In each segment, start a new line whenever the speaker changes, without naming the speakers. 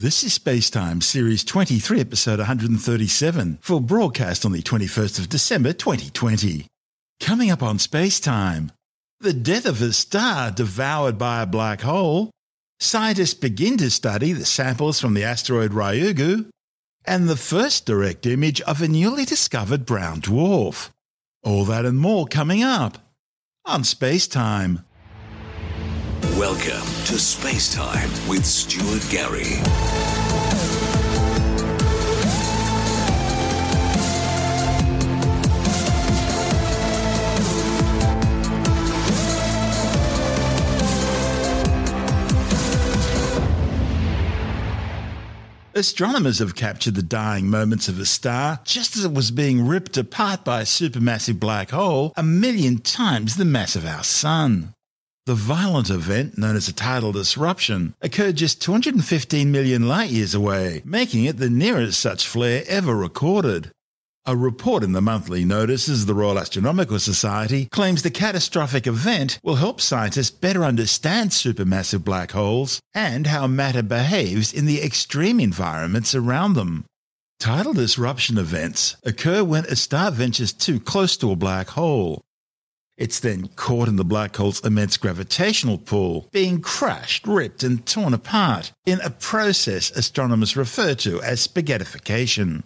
This is Spacetime Series 23, Episode 137, for broadcast on the 21st of December 2020. Coming up on Spacetime, the death of a star devoured by a black hole, scientists begin to study the samples from the asteroid Ryugu, and the first direct image of a newly discovered brown dwarf. All that and more coming up on Spacetime.
Welcome to Space Time with Stuart Gary.
Astronomers have captured the dying moments of a star just as it was being ripped apart by a supermassive black hole a million times the mass of our Sun. The violent event, known as a tidal disruption, occurred just 215 million light years away, making it the nearest such flare ever recorded. A report in the monthly notices of the Royal Astronomical Society claims the catastrophic event will help scientists better understand supermassive black holes and how matter behaves in the extreme environments around them. Tidal disruption events occur when a star ventures too close to a black hole. It's then caught in the black hole's immense gravitational pull, being crushed, ripped, and torn apart in a process astronomers refer to as spaghettification.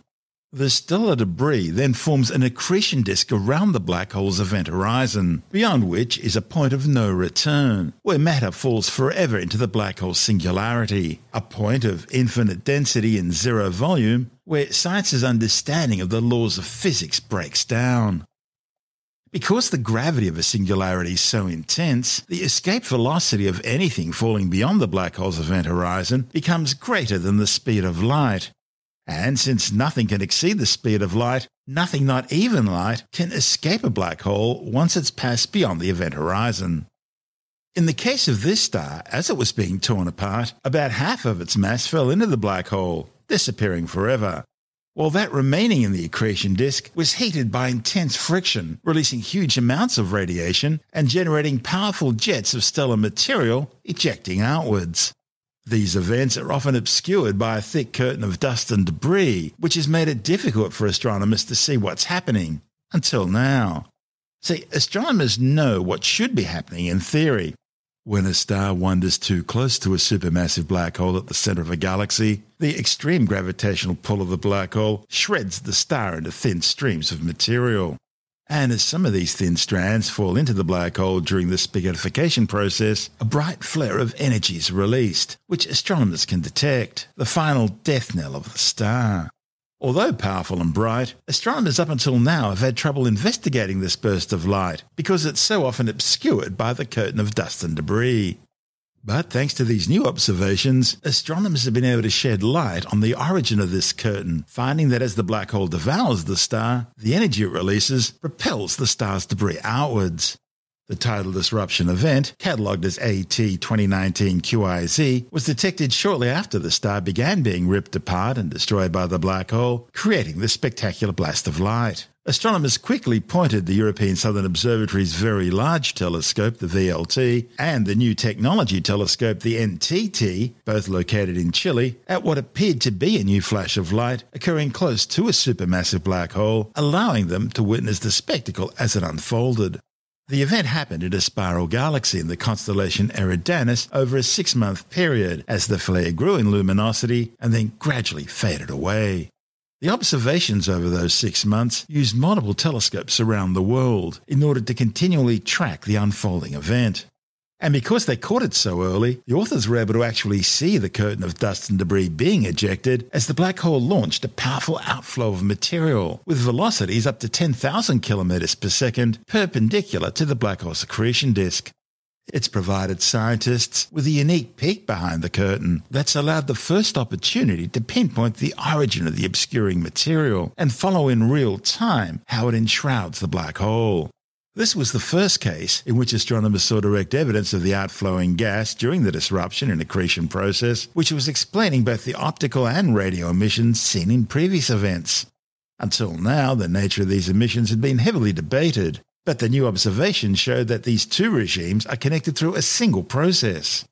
The stellar debris then forms an accretion disk around the black hole's event horizon, beyond which is a point of no return, where matter falls forever into the black hole's singularity, a point of infinite density and zero volume, where science's understanding of the laws of physics breaks down. Because the gravity of a singularity is so intense, the escape velocity of anything falling beyond the black hole's event horizon becomes greater than the speed of light, and since nothing can exceed the speed of light, nothing, not even light, can escape a black hole once it's passed beyond the event horizon. In the case of this star, as it was being torn apart, about half of its mass fell into the black hole, disappearing forever, while that remaining in the accretion disk was heated by intense friction, releasing huge amounts of radiation and generating powerful jets of stellar material ejecting outwards. These events are often obscured by a thick curtain of dust and debris, which has made it difficult for astronomers to see what's happening, until now. See, astronomers know what should be happening in theory. When a star wanders too close to a supermassive black hole at the center of a galaxy, the extreme gravitational pull of the black hole shreds the star into thin streams of material. And as some of these thin strands fall into the black hole during the spaghettification process, a bright flare of energy is released, which astronomers can detect, the final death knell of the star. Although powerful and bright, astronomers up until now have had trouble investigating this burst of light because it's so often obscured by the curtain of dust and debris. But thanks to these new observations, astronomers have been able to shed light on the origin of this curtain, finding that as the black hole devours the star, the energy it releases propels the star's debris outwards. The tidal disruption event, catalogued as AT 2019 QIZ, was detected shortly after the star began being ripped apart and destroyed by the black hole, creating this spectacular blast of light. Astronomers quickly pointed the European Southern Observatory's Very Large Telescope, the VLT, and the New Technology Telescope, the NTT, both located in Chile, at what appeared to be a new flash of light occurring close to a supermassive black hole, allowing them to witness the spectacle as it unfolded. The event happened in a spiral galaxy in the constellation Eridanus over a six month period as the flare grew in luminosity and then gradually faded away. The observations over those six months used multiple telescopes around the world in order to continually track the unfolding event. And because they caught it so early, the authors were able to actually see the curtain of dust and debris being ejected as the black hole launched a powerful outflow of material with velocities up to 10,000 kilometers per second perpendicular to the black hole's accretion disk. It's provided scientists with a unique peek behind the curtain that's allowed the first opportunity to pinpoint the origin of the obscuring material and follow in real time how it enshrouds the black hole. This was the first case in which astronomers saw direct evidence of the outflowing gas during the disruption and accretion process, which was explaining both the optical and radio emissions seen in previous events. Until now, the nature of these emissions had been heavily debated, but the new observations showed that these two regimes are connected through a single process.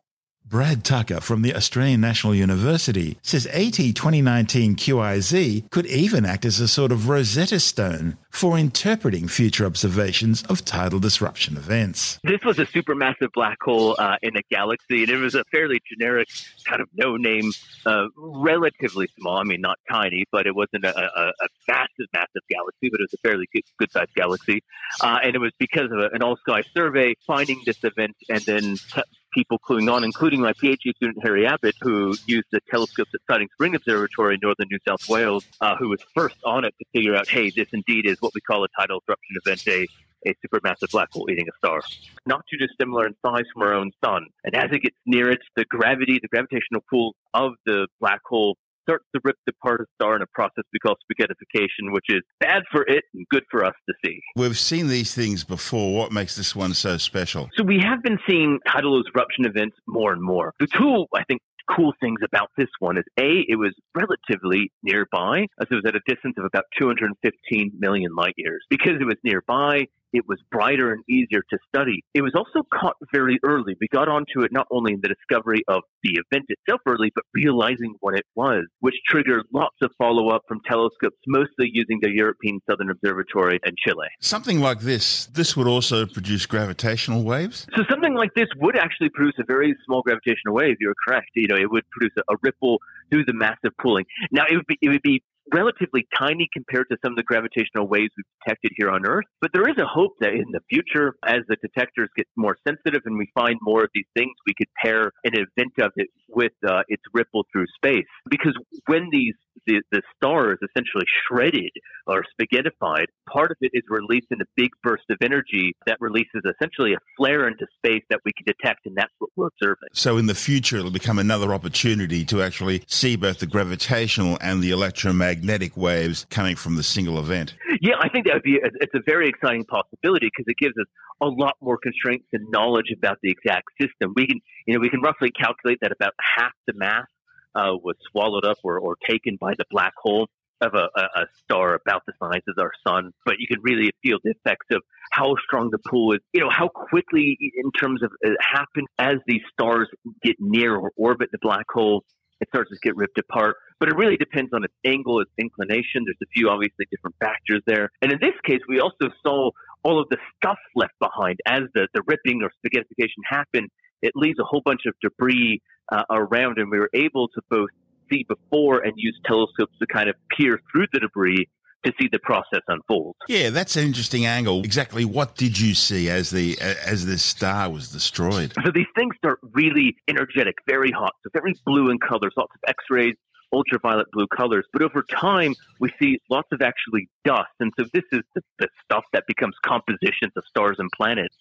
Brad Tucker from the Australian National University says AT 2019 QIZ could even act as a sort of Rosetta Stone for interpreting future observations of tidal disruption events.
This was a supermassive black hole uh, in a galaxy, and it was a fairly generic, kind of no name, uh, relatively small. I mean, not tiny, but it wasn't a, a, a massive, massive galaxy, but it was a fairly good sized galaxy. Uh, and it was because of an all sky survey finding this event and then t- people cluing on, including my PhD student Harry Abbott, who used the telescopes at Siding Spring Observatory in northern New South Wales, uh, who was first on it to figure out, hey, this indeed is what we call a tidal disruption event, a a supermassive black hole eating a star. Not too dissimilar in size from our own sun. And as it gets near it, the gravity, the gravitational pull of the black hole starts to rip apart a star in a process we call spaghettification, which is bad for it and good for us to see.
We've seen these things before. What makes this one so special?
So we have been seeing tidal disruption events more and more. The tool, I think, cool things about this one is A, it was relatively nearby, as it was at a distance of about 215 million light years. Because it was nearby, it was brighter and easier to study. It was also caught very early. We got onto it not only in the discovery of the event itself early, but realizing what it was, which triggered lots of follow up from telescopes, mostly using the European Southern Observatory and Chile.
Something like this, this would also produce gravitational waves?
So something like this would actually produce a very small gravitational wave. You're correct. You know, it would produce a, a ripple through the massive pooling. Now, it would be, it would be relatively tiny compared to some of the gravitational waves we've detected here on Earth. But there is a hope that in the future, as the detectors get more sensitive and we find more of these things, we could pair an event of it with uh, its ripple through space. Because when these the, the star is essentially shredded or spaghettified, part of it is released in a big burst of energy that releases essentially a flare into space that we can detect, and that's what we're observing.
So in the future, it'll become another opportunity to actually see both the gravitational and the electromagnetic waves coming from the single event.
Yeah, I think that would be a, it's a very exciting possibility because it gives us a lot more constraints and knowledge about the exact system. We can, you know, we can roughly calculate that about half the mass uh, was swallowed up or, or taken by the black hole of a, a, star about the size of our sun, but you can really feel the effects of how strong the pull is. You know, how quickly, in terms of it happens as these stars get near or orbit the black hole, it starts to get ripped apart. But it really depends on its angle, its inclination. There's a few obviously different factors there. And in this case, we also saw all of the stuff left behind as the, the ripping or spaghettification happened. It leaves a whole bunch of debris uh, around, and we were able to both see before and use telescopes to kind of peer through the debris to see the process unfold.
Yeah, that's an interesting angle. Exactly what did you see as the as this star was destroyed?
So these things start really energetic, very hot, so very blue in colors, lots of X-rays, ultraviolet blue colors. But over time, we see lots of actually dust. And so this is the, the stuff that becomes compositions of stars and planets.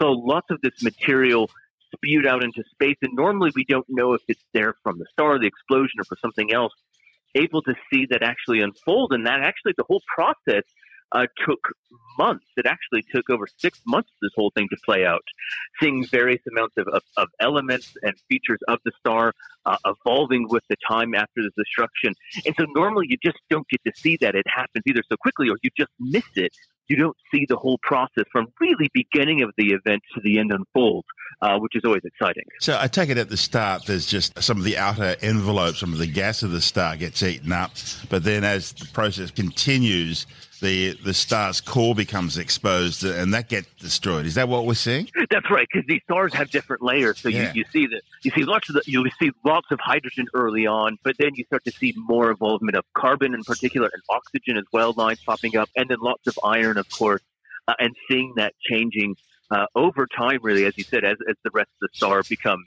So lots of this material spewed out into space. And normally we don't know if it's there from the star, the explosion, or for something else. Able to see that actually unfold. And that actually, the whole process uh, took months. It actually took over six months this whole thing to play out, seeing various amounts of, of, of elements and features of the star uh, evolving with the time after the destruction. And so normally you just don't get to see that. It happens either so quickly or you just miss it you don't see the whole process from really beginning of the event to the end unfold, uh, which is always exciting.
So I take it at the start, there's just some of the outer envelope, some of the gas of the star gets eaten up, but then as the process continues, the the star's core becomes exposed and that gets destroyed. Is that what we're seeing?
That's right, because these stars have different layers. So yeah. you, you see that you see lots of the, you see lots of hydrogen early on, but then you start to see more involvement of carbon in particular and oxygen as well, lines popping up, and then lots of iron, of course, uh, and seeing that changing uh, over time, really, as you said, as, as the rest of the star becomes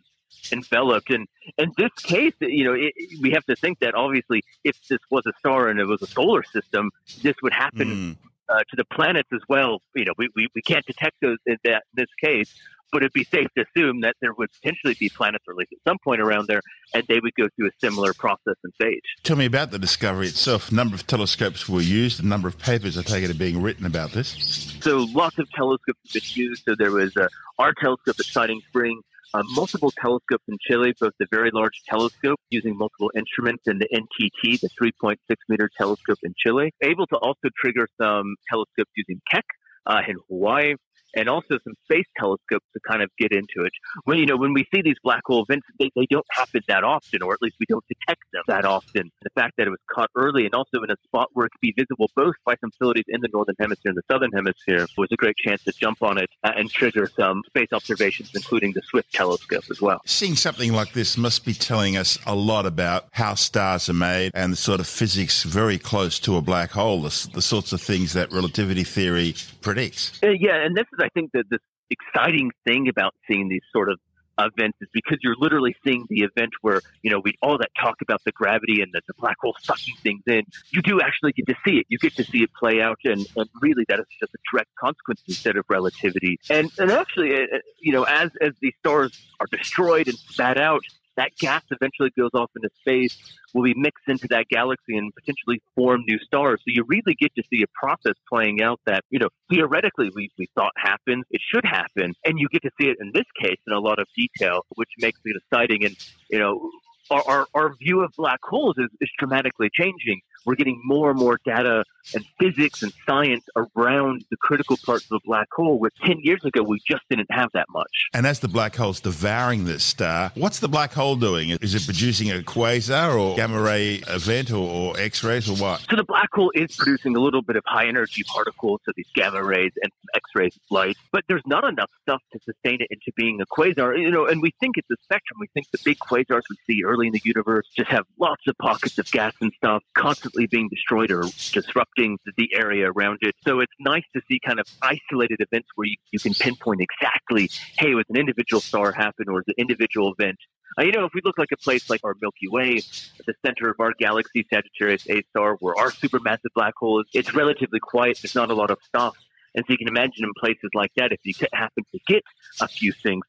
enveloped. And in this case, you know, it, we have to think that obviously, if this was a star and it was a solar system, this would happen mm. uh, to the planets as well. You know, we, we, we can't detect those in that in this case. But it'd be safe to assume that there would potentially be planets released at some point around there, and they would go through a similar process and stage.
Tell me about the discovery itself. Number of telescopes were used. A number of papers, I take it, are being written about this.
So lots of telescopes have been used. So there was uh, our telescope at Siding Spring uh, multiple telescopes in Chile, both the Very Large Telescope using multiple instruments and the NTT, the 3.6 meter telescope in Chile, able to also trigger some telescopes using Keck uh, in Hawaii. And also some space telescopes to kind of get into it. When you know when we see these black hole events, they, they don't happen that often, or at least we don't detect them that often. The fact that it was caught early and also in a spot where it could be visible both by some facilities in the northern hemisphere and the southern hemisphere was a great chance to jump on it uh, and trigger some space observations, including the Swift telescope as well.
Seeing something like this must be telling us a lot about how stars are made and the sort of physics very close to a black hole, the, the sorts of things that relativity theory predicts.
Uh, yeah, and this is, I think, that the exciting thing about seeing these sort of events is because you're literally seeing the event where, you know, we all that talk about the gravity and the, the black hole sucking things in. You do actually get to see it. You get to see it play out. And, and really, that is just a direct consequence instead of relativity. And, and actually, uh, you know, as, as these stars are destroyed and spat out, that gas eventually goes off into space, will be mixed into that galaxy and potentially form new stars. So you really get to see a process playing out that, you know, theoretically we, we thought happened, it should happen. And you get to see it in this case in a lot of detail, which makes it exciting. And, you know, our, our, our view of black holes is, is dramatically changing we're getting more and more data and physics and science around the critical parts of a black hole. Where 10 years ago, we just didn't have that much.
And as the black hole's devouring this star, what's the black hole doing? Is it producing a quasar or gamma ray event or, or X rays or what?
So the black hole is producing a little bit of high energy particles, so these gamma rays and X rays light, but there's not enough stuff to sustain it into being a quasar. You know, and we think it's a spectrum. We think the big quasars we see early in the universe just have lots of pockets of gas and stuff constantly constantly being destroyed or disrupting the area around it. So it's nice to see kind of isolated events where you, you can pinpoint exactly, hey, was an individual star happen or was an individual event. Uh, you know, if we look like a place like our Milky Way, at the center of our galaxy, Sagittarius A star, where our supermassive black hole is, it's relatively quiet. There's not a lot of stuff. And so you can imagine in places like that, if you happen to get a few things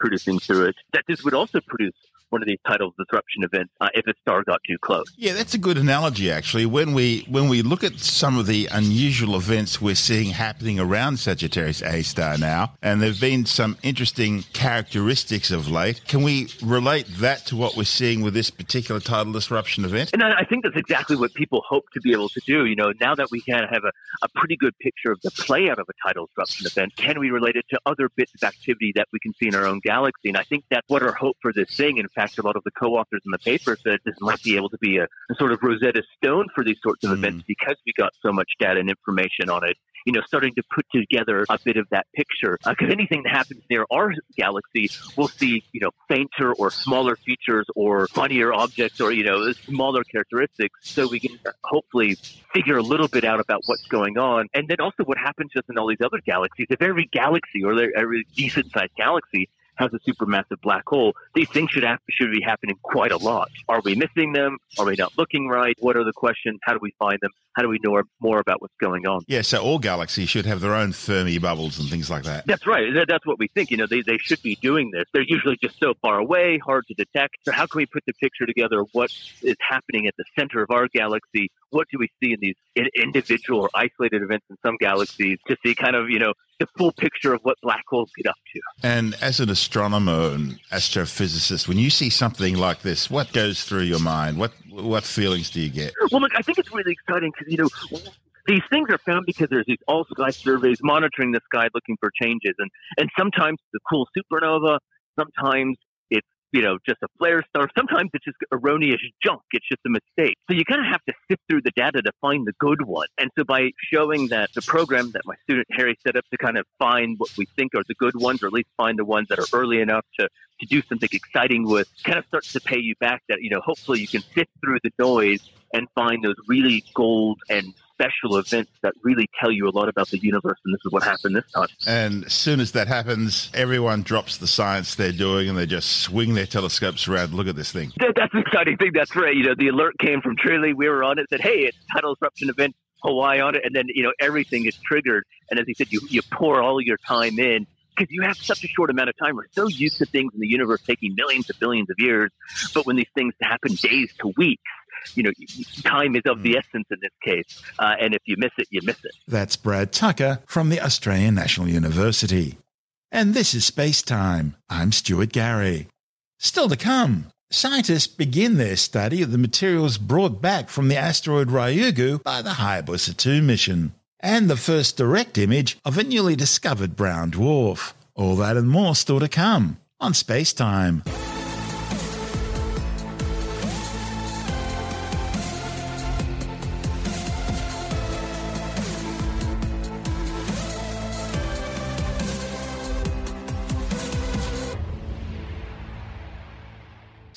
producing through it, that this would also produce one of these tidal disruption events uh, if a star got too close.
Yeah, that's a good analogy actually. When we when we look at some of the unusual events we're seeing happening around Sagittarius A star now, and there've been some interesting characteristics of late. Can we relate that to what we're seeing with this particular tidal disruption event?
And I think that's exactly what people hope to be able to do. You know, now that we kind of have a, a pretty good picture of the play out of a tidal disruption event, can we relate it to other bits of activity that we can see in our own galaxy? And I think that's what our hope for this thing. In fact, fact, a lot of the co-authors in the paper said this might be able to be a, a sort of Rosetta Stone for these sorts of mm. events because we got so much data and information on it you know, starting to put together a bit of that picture. Because uh, anything that happens near our galaxy, we'll see, you know, fainter or smaller features or funnier objects or, you know, smaller characteristics. So we can hopefully figure a little bit out about what's going on. And then also what happens just in all these other galaxies. If every galaxy or every decent sized galaxy has a supermassive black hole, these things should have, should be happening quite a lot. Are we missing them? Are we not looking right? What are the questions? How do we find them? How do we know more about what's going on?
Yeah, so all galaxies should have their own Fermi bubbles and things like that.
That's right. That's what we think. You know, they, they should be doing this. They're usually just so far away, hard to detect. So how can we put the picture together? Of what is happening at the center of our galaxy? What do we see in these individual or isolated events in some galaxies to see kind of, you know, the full picture of what black holes get up to.
And as an astronomer and astrophysicist, when you see something like this, what goes through your mind? What what feelings do you get?
Well, look, I think it's really exciting because you know these things are found because there's these all sky surveys monitoring the sky looking for changes, and and sometimes the cool supernova, sometimes you know, just a flare star. Sometimes it's just erroneous junk. It's just a mistake. So you kind of have to sift through the data to find the good one. And so by showing that the program that my student Harry set up to kind of find what we think are the good ones, or at least find the ones that are early enough to, to do something exciting with, kind of starts to pay you back that, you know, hopefully you can sift through the noise and find those really gold and special events that really tell you a lot about the universe, and this is what happened this time.
And as soon as that happens, everyone drops the science they're doing and they just swing their telescopes around. Look at this thing.
That's an exciting thing. That's right. You know, the alert came from Trilly. We were on it. Said, "Hey, it's tidal disruption event." Hawaii on it, and then you know everything is triggered. And as he said, you you pour all your time in, because you have such a short amount of time. We're so used to things in the universe taking millions of billions of years, but when these things happen days to weeks, you know, time is of the hmm. essence in this case. Uh, and if you miss it, you miss it.
That's Brad Tucker from the Australian National University. And this is Space Time. I'm Stuart Gary. Still to come, scientists begin their study of the materials brought back from the asteroid Ryugu by the Hayabusa 2 mission. and the first direct image of a newly discovered brown dwarf. All that and more still to come on Space Time.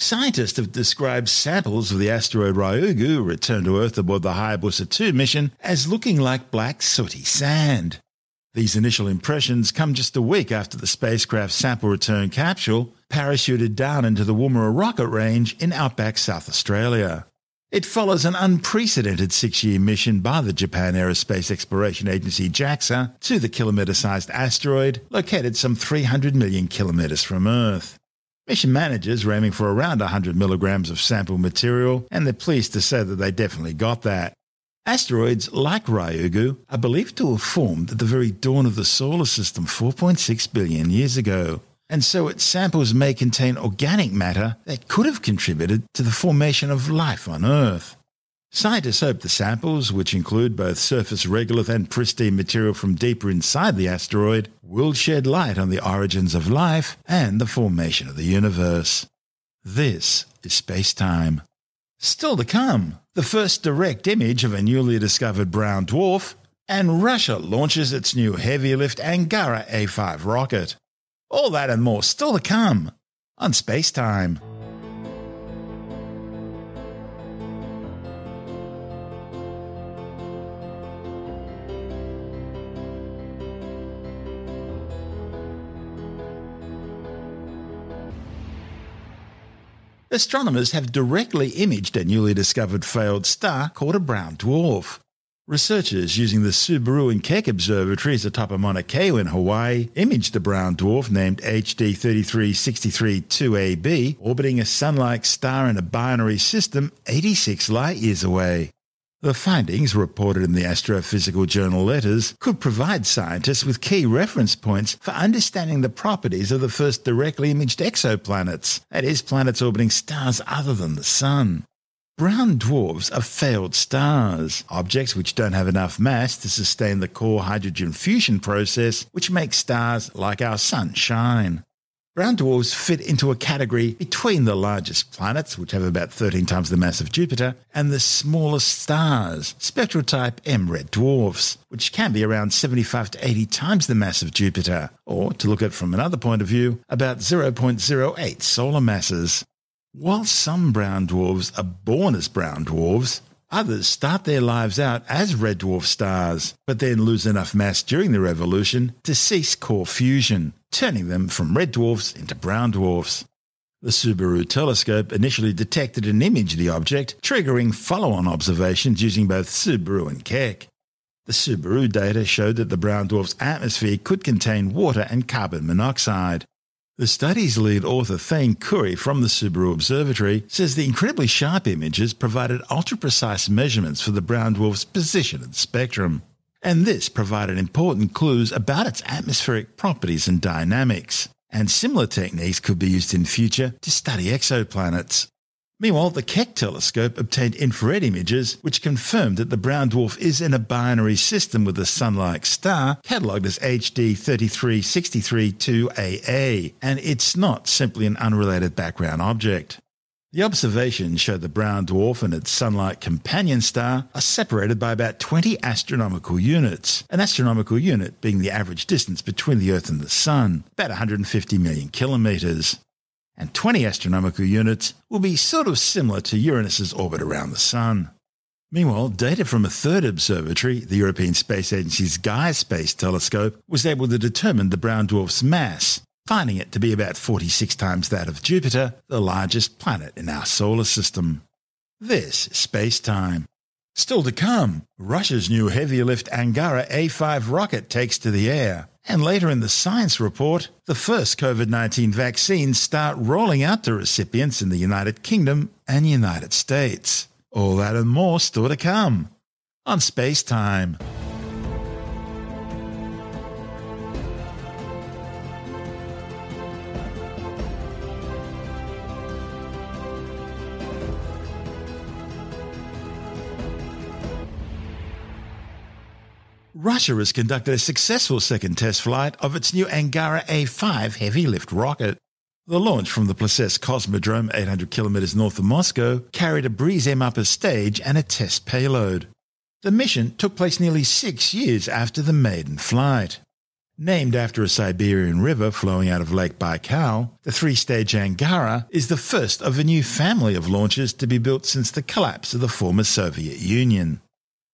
Scientists have described samples of the asteroid Ryugu returned to Earth aboard the Hayabusa 2 mission as looking like black sooty sand. These initial impressions come just a week after the spacecraft's sample return capsule parachuted down into the Woomera rocket range in outback South Australia. It follows an unprecedented six year mission by the Japan Aerospace Exploration Agency JAXA to the kilometre sized asteroid located some 300 million kilometres from Earth. Mission managers were aiming for around 100 milligrams of sample material, and they're pleased to say that they definitely got that. Asteroids like Ryugu are believed to have formed at the very dawn of the solar system 4.6 billion years ago, and so its samples may contain organic matter that could have contributed to the formation of life on Earth. Scientists hope the samples, which include both surface regolith and pristine material from deeper inside the asteroid, will shed light on the origins of life and the formation of the universe. This is space time. Still to come, the first direct image of a newly discovered brown dwarf, and Russia launches its new heavy lift Angara A5 rocket. All that and more still to come on Space Time. Astronomers have directly imaged a newly discovered failed star called a brown dwarf. Researchers using the Subaru and Keck observatories atop of Mauna Kea in Hawaii imaged a brown dwarf named HD 33632AB orbiting a sun-like star in a binary system 86 light years away. The findings, reported in the Astrophysical Journal Letters, could provide scientists with key reference points for understanding the properties of the first directly imaged exoplanets, that is, planets orbiting stars other than the Sun. Brown dwarfs are failed stars, objects which don't have enough mass to sustain the core hydrogen fusion process which makes stars like our Sun shine. Brown dwarfs fit into a category between the largest planets, which have about 13 times the mass of Jupiter, and the smallest stars, spectral type M red dwarfs, which can be around 75 to 80 times the mass of Jupiter, or, to look at from another point of view, about 0.08 solar masses. While some brown dwarfs are born as brown dwarfs, Others start their lives out as red dwarf stars, but then lose enough mass during their evolution to cease core fusion, turning them from red dwarfs into brown dwarfs. The Subaru telescope initially detected and imaged the object, triggering follow on observations using both Subaru and Keck. The Subaru data showed that the brown dwarf's atmosphere could contain water and carbon monoxide. The study's lead author Thayne Currie from the Subaru Observatory says the incredibly sharp images provided ultra precise measurements for the brown dwarf's position and spectrum. And this provided important clues about its atmospheric properties and dynamics. And similar techniques could be used in future to study exoplanets. Meanwhile, the Keck telescope obtained infrared images which confirmed that the brown dwarf is in a binary system with a sun-like star catalogued as HD 33632AA, and it's not simply an unrelated background object. The observations show the brown dwarf and its sun-like companion star are separated by about 20 astronomical units, an astronomical unit being the average distance between the Earth and the Sun, about 150 million kilometres and 20 astronomical units will be sort of similar to Uranus's orbit around the Sun. Meanwhile, data from a third observatory, the European Space Agency's Gaia Space Telescope, was able to determine the brown dwarf's mass, finding it to be about 46 times that of Jupiter, the largest planet in our solar system. This is space time. Still to come, Russia's new heavy lift Angara A5 rocket takes to the air. And later in the science report, the first COVID 19 vaccines start rolling out to recipients in the United Kingdom and United States. All that and more still to come on Space Time. Russia has conducted a successful second test flight of its new Angara A5 heavy lift rocket. The launch from the Plesetsk Cosmodrome 800 kilometers north of Moscow carried a Breeze M upper stage and a test payload. The mission took place nearly six years after the maiden flight. Named after a Siberian river flowing out of Lake Baikal, the three stage Angara is the first of a new family of launches to be built since the collapse of the former Soviet Union.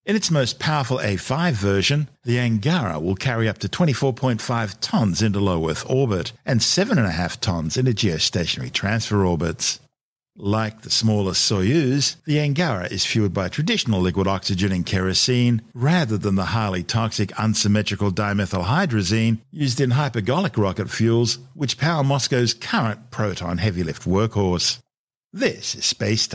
In its most powerful A5 version, the Angara will carry up to 24.5 tons into low Earth orbit and 7.5 tons into geostationary transfer orbits. Like the smaller Soyuz, the Angara is fueled by traditional liquid oxygen and kerosene rather than the highly toxic unsymmetrical dimethylhydrazine used in hypergolic rocket fuels, which power Moscow's current Proton heavy lift workhorse. This is space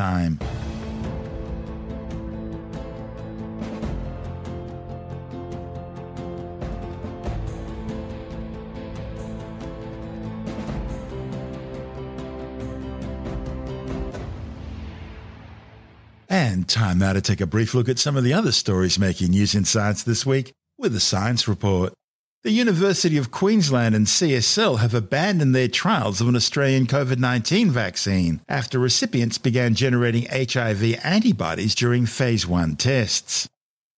time. Now to take a brief look at some of the other stories making news in science this week with the Science Report. The University of Queensland and CSL have abandoned their trials of an Australian COVID 19 vaccine after recipients began generating HIV antibodies during phase 1 tests.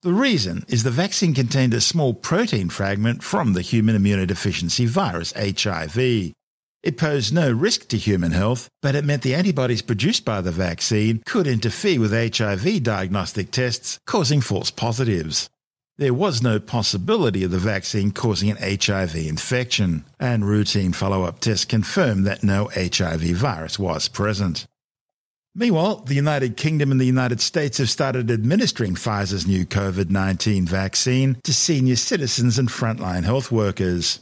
The reason is the vaccine contained a small protein fragment from the human immunodeficiency virus HIV. It posed no risk to human health, but it meant the antibodies produced by the vaccine could interfere with HIV diagnostic tests, causing false positives. There was no possibility of the vaccine causing an HIV infection, and routine follow up tests confirmed that no HIV virus was present. Meanwhile, the United Kingdom and the United States have started administering Pfizer's new COVID 19 vaccine to senior citizens and frontline health workers.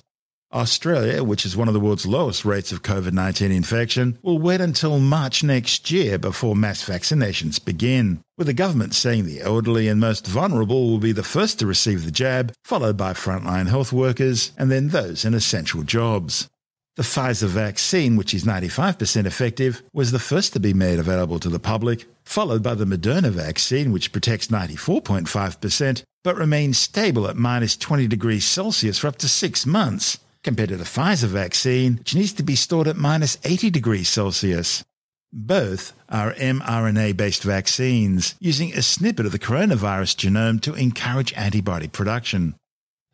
Australia, which is one of the world's lowest rates of COVID 19 infection, will wait until March next year before mass vaccinations begin, with the government saying the elderly and most vulnerable will be the first to receive the jab, followed by frontline health workers, and then those in essential jobs. The Pfizer vaccine, which is 95% effective, was the first to be made available to the public, followed by the Moderna vaccine, which protects 94.5%, but remains stable at minus 20 degrees Celsius for up to six months compared to the Pfizer vaccine, which needs to be stored at minus 80 degrees Celsius. Both are mRNA based vaccines using a snippet of the coronavirus genome to encourage antibody production.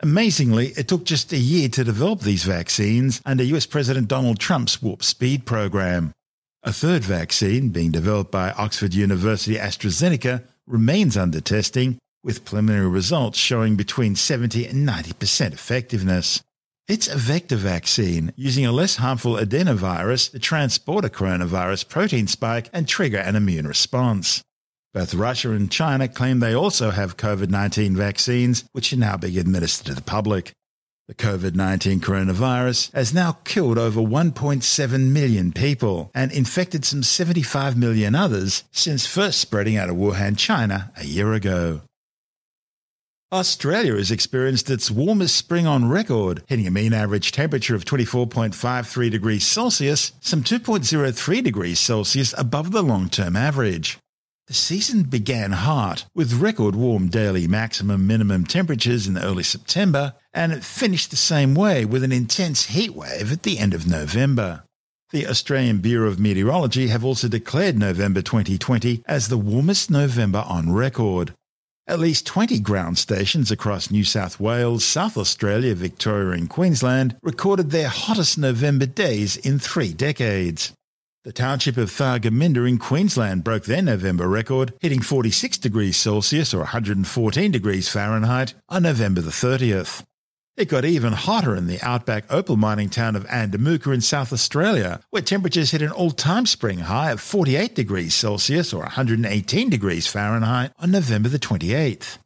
Amazingly, it took just a year to develop these vaccines under US President Donald Trump's Warp Speed program. A third vaccine, being developed by Oxford University AstraZeneca, remains under testing, with preliminary results showing between 70 and 90% effectiveness. It's a vector vaccine using a less harmful adenovirus to transport a coronavirus protein spike and trigger an immune response. Both Russia and China claim they also have COVID 19 vaccines, which are now being administered to the public. The COVID 19 coronavirus has now killed over 1.7 million people and infected some 75 million others since first spreading out of Wuhan, China, a year ago. Australia has experienced its warmest spring on record, hitting a mean average temperature of 24.53 degrees Celsius, some 2.03 degrees Celsius above the long term average. The season began hot, with record warm daily maximum minimum temperatures in early September, and it finished the same way with an intense heat wave at the end of November. The Australian Bureau of Meteorology have also declared November 2020 as the warmest November on record, at least 20 ground stations across New South Wales, South Australia, Victoria, and Queensland recorded their hottest November days in three decades. The township of Thargomindah in Queensland broke their November record, hitting 46 degrees Celsius or 114 degrees Fahrenheit on November the 30th. It got even hotter in the outback opal mining town of Andamooka in South Australia, where temperatures hit an all time spring high of 48 degrees Celsius or 118 degrees Fahrenheit on November the 28th.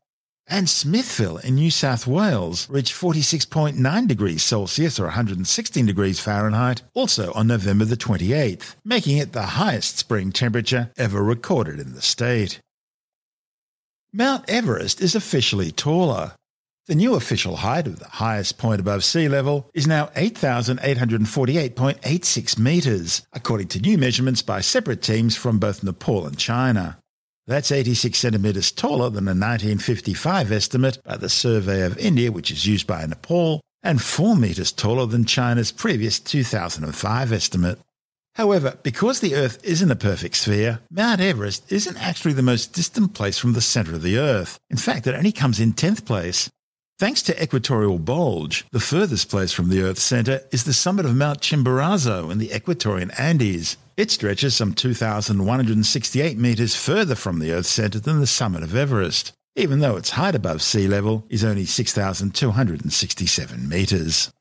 And Smithville in New South Wales reached 46.9 degrees Celsius or 116 degrees Fahrenheit also on November the 28th, making it the highest spring temperature ever recorded in the state. Mount Everest is officially taller. The new official height of the highest point above sea level is now 8,848.86 metres, according to new measurements by separate teams from both Nepal and China. That's 86 centimetres taller than the 1955 estimate by the Survey of India, which is used by Nepal, and 4 metres taller than China's previous 2005 estimate. However, because the Earth isn't a perfect sphere, Mount Everest isn't actually the most distant place from the centre of the Earth. In fact, it only comes in 10th place. Thanks to equatorial bulge, the furthest place from the Earth's centre is the summit of Mount Chimborazo in the Ecuadorian Andes. It stretches some 2,168 metres further from the Earth's centre than the summit of Everest, even though its height above sea level is only 6,267 metres.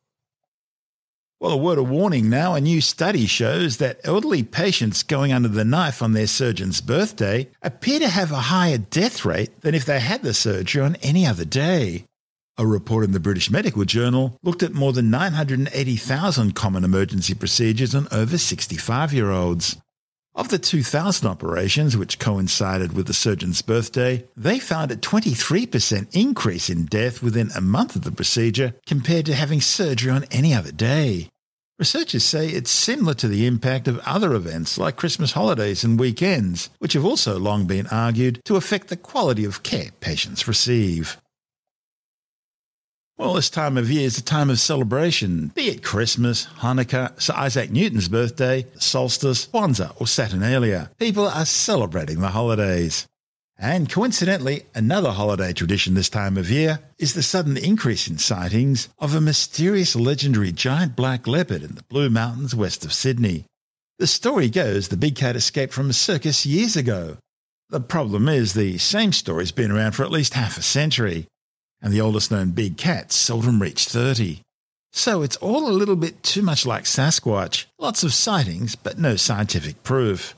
Well, a word of warning now. A new study shows that elderly patients going under the knife on their surgeon's birthday appear to have a higher death rate than if they had the surgery on any other day. A report in the British Medical Journal looked at more than 980,000 common emergency procedures on over 65 year olds. Of the 2,000 operations which coincided with the surgeon's birthday, they found a 23% increase in death within a month of the procedure compared to having surgery on any other day. Researchers say it's similar to the impact of other events like Christmas holidays and weekends, which have also long been argued to affect the quality of care patients receive. Well, this time of year is a time of celebration, be it Christmas, Hanukkah, Sir Isaac Newton's birthday, solstice, Kwanzaa, or Saturnalia. People are celebrating the holidays. And coincidentally, another holiday tradition this time of year is the sudden increase in sightings of a mysterious legendary giant black leopard in the Blue Mountains west of Sydney. The story goes the big cat escaped from a circus years ago. The problem is the same story's been around for at least half a century and the oldest known big cats seldom reach 30. So it's all a little bit too much like Sasquatch. Lots of sightings, but no scientific proof.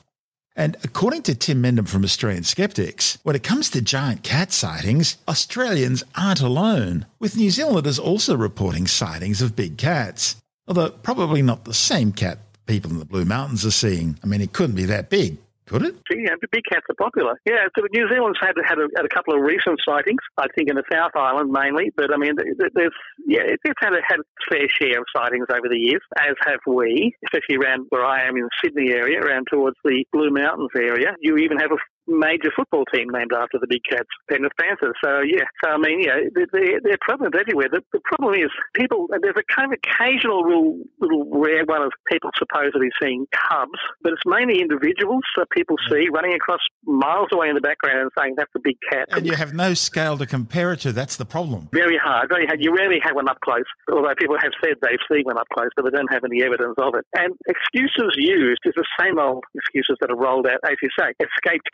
And according to Tim Mendham from Australian Skeptics, when it comes to giant cat sightings, Australians aren't alone, with New Zealanders also reporting sightings of big cats. Although probably not the same cat people in the Blue Mountains are seeing. I mean, it couldn't be that big. Could it?
Yeah, big cats are popular. Yeah, so New Zealand's had had a, had a couple of recent sightings. I think in the South Island mainly, but I mean, there's yeah, it's had a, had a fair share of sightings over the years, as have we, especially around where I am in the Sydney area, around towards the Blue Mountains area. You even have a major football team named after the big cats, Penrith Panthers. So yeah, so I mean, yeah, they're, they're prevalent everywhere. The, the problem is people. There's a kind of occasional little, little rare one of people supposedly seeing cubs, but it's mainly individuals that people see running across miles away in the background and saying that's a big cat.
And you have no scale to compare it to. That's the problem.
Very hard. Very hard. You rarely have one up close. Although people have said they've seen one up close, but they don't have any evidence of it. And excuses used is the same old excuses that are rolled out, as you say, escaped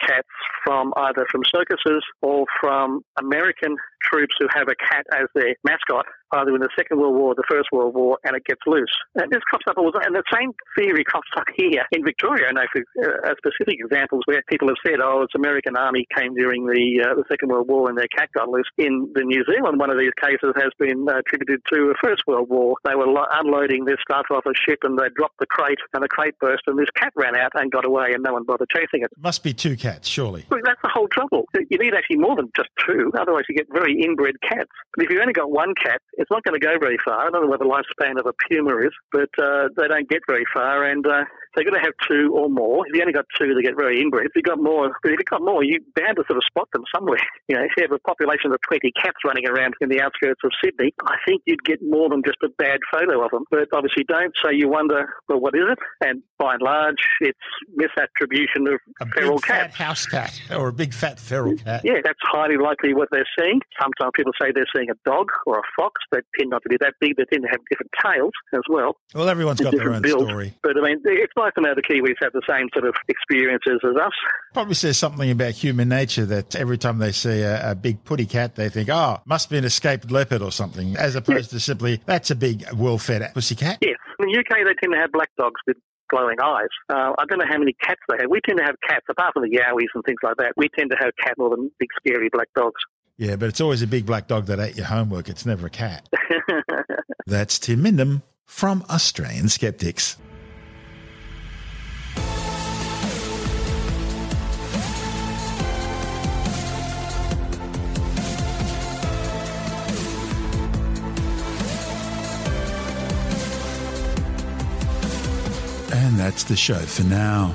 from either from circuses or from American troops who have a cat as their mascot, either in the Second World War or the First World War, and it gets loose. And this crops up all the time. And the same theory crops up here in Victoria. I know for uh, specific examples where people have said, oh, it's American Army came during the, uh, the Second World War and their cat got loose. In the New Zealand, one of these cases has been uh, attributed to the First World War. They were lo- unloading their stuff off a ship and they dropped the crate and the crate burst and this cat ran out and got away and no one bothered chasing it.
Must be two cats, surely.
Look, that's the whole trouble. You need actually more than just two, otherwise you get very inbred cats. But if you've only got one cat, it's not going to go very far. I don't know what the lifespan of a puma is, but uh, they don't get very far, and uh, they're going to have two or more. If you only got two, they get very inbred. If you got more, if you got more, you're bound to sort of spot them somewhere. You know, if you have a population of 20 cats running around in the outskirts of Sydney, I think you'd get more than just a bad photo of them. But obviously don't, so you wonder, well, what is it? And by and large, it's misattribution of
a
feral cats.
house cat or a big fat feral cat.
Yeah, that's highly likely what they're seeing. Sometimes people say they're seeing a dog or a fox. They tend not to be that big. They tend to have different tails as well.
Well, everyone's got their own
different
story.
But I mean, it's nice to know the Kiwis have the same sort of experiences as us.
Probably says something about human nature that every time they see a, a big putty cat, they think, oh, must be an escaped leopard or something, as opposed to simply, that's a big, well fed pussy cat.
Yes. In the UK, they tend to have black dogs with glowing eyes. Uh, I don't know how many cats they have. We tend to have cats, apart from the yowies and things like that. We tend to have cat more than big, scary black dogs.
Yeah, but it's always a big black dog that ate your homework. It's never a cat. That's Tim Mendham from Australian Skeptics. And that's the show for now.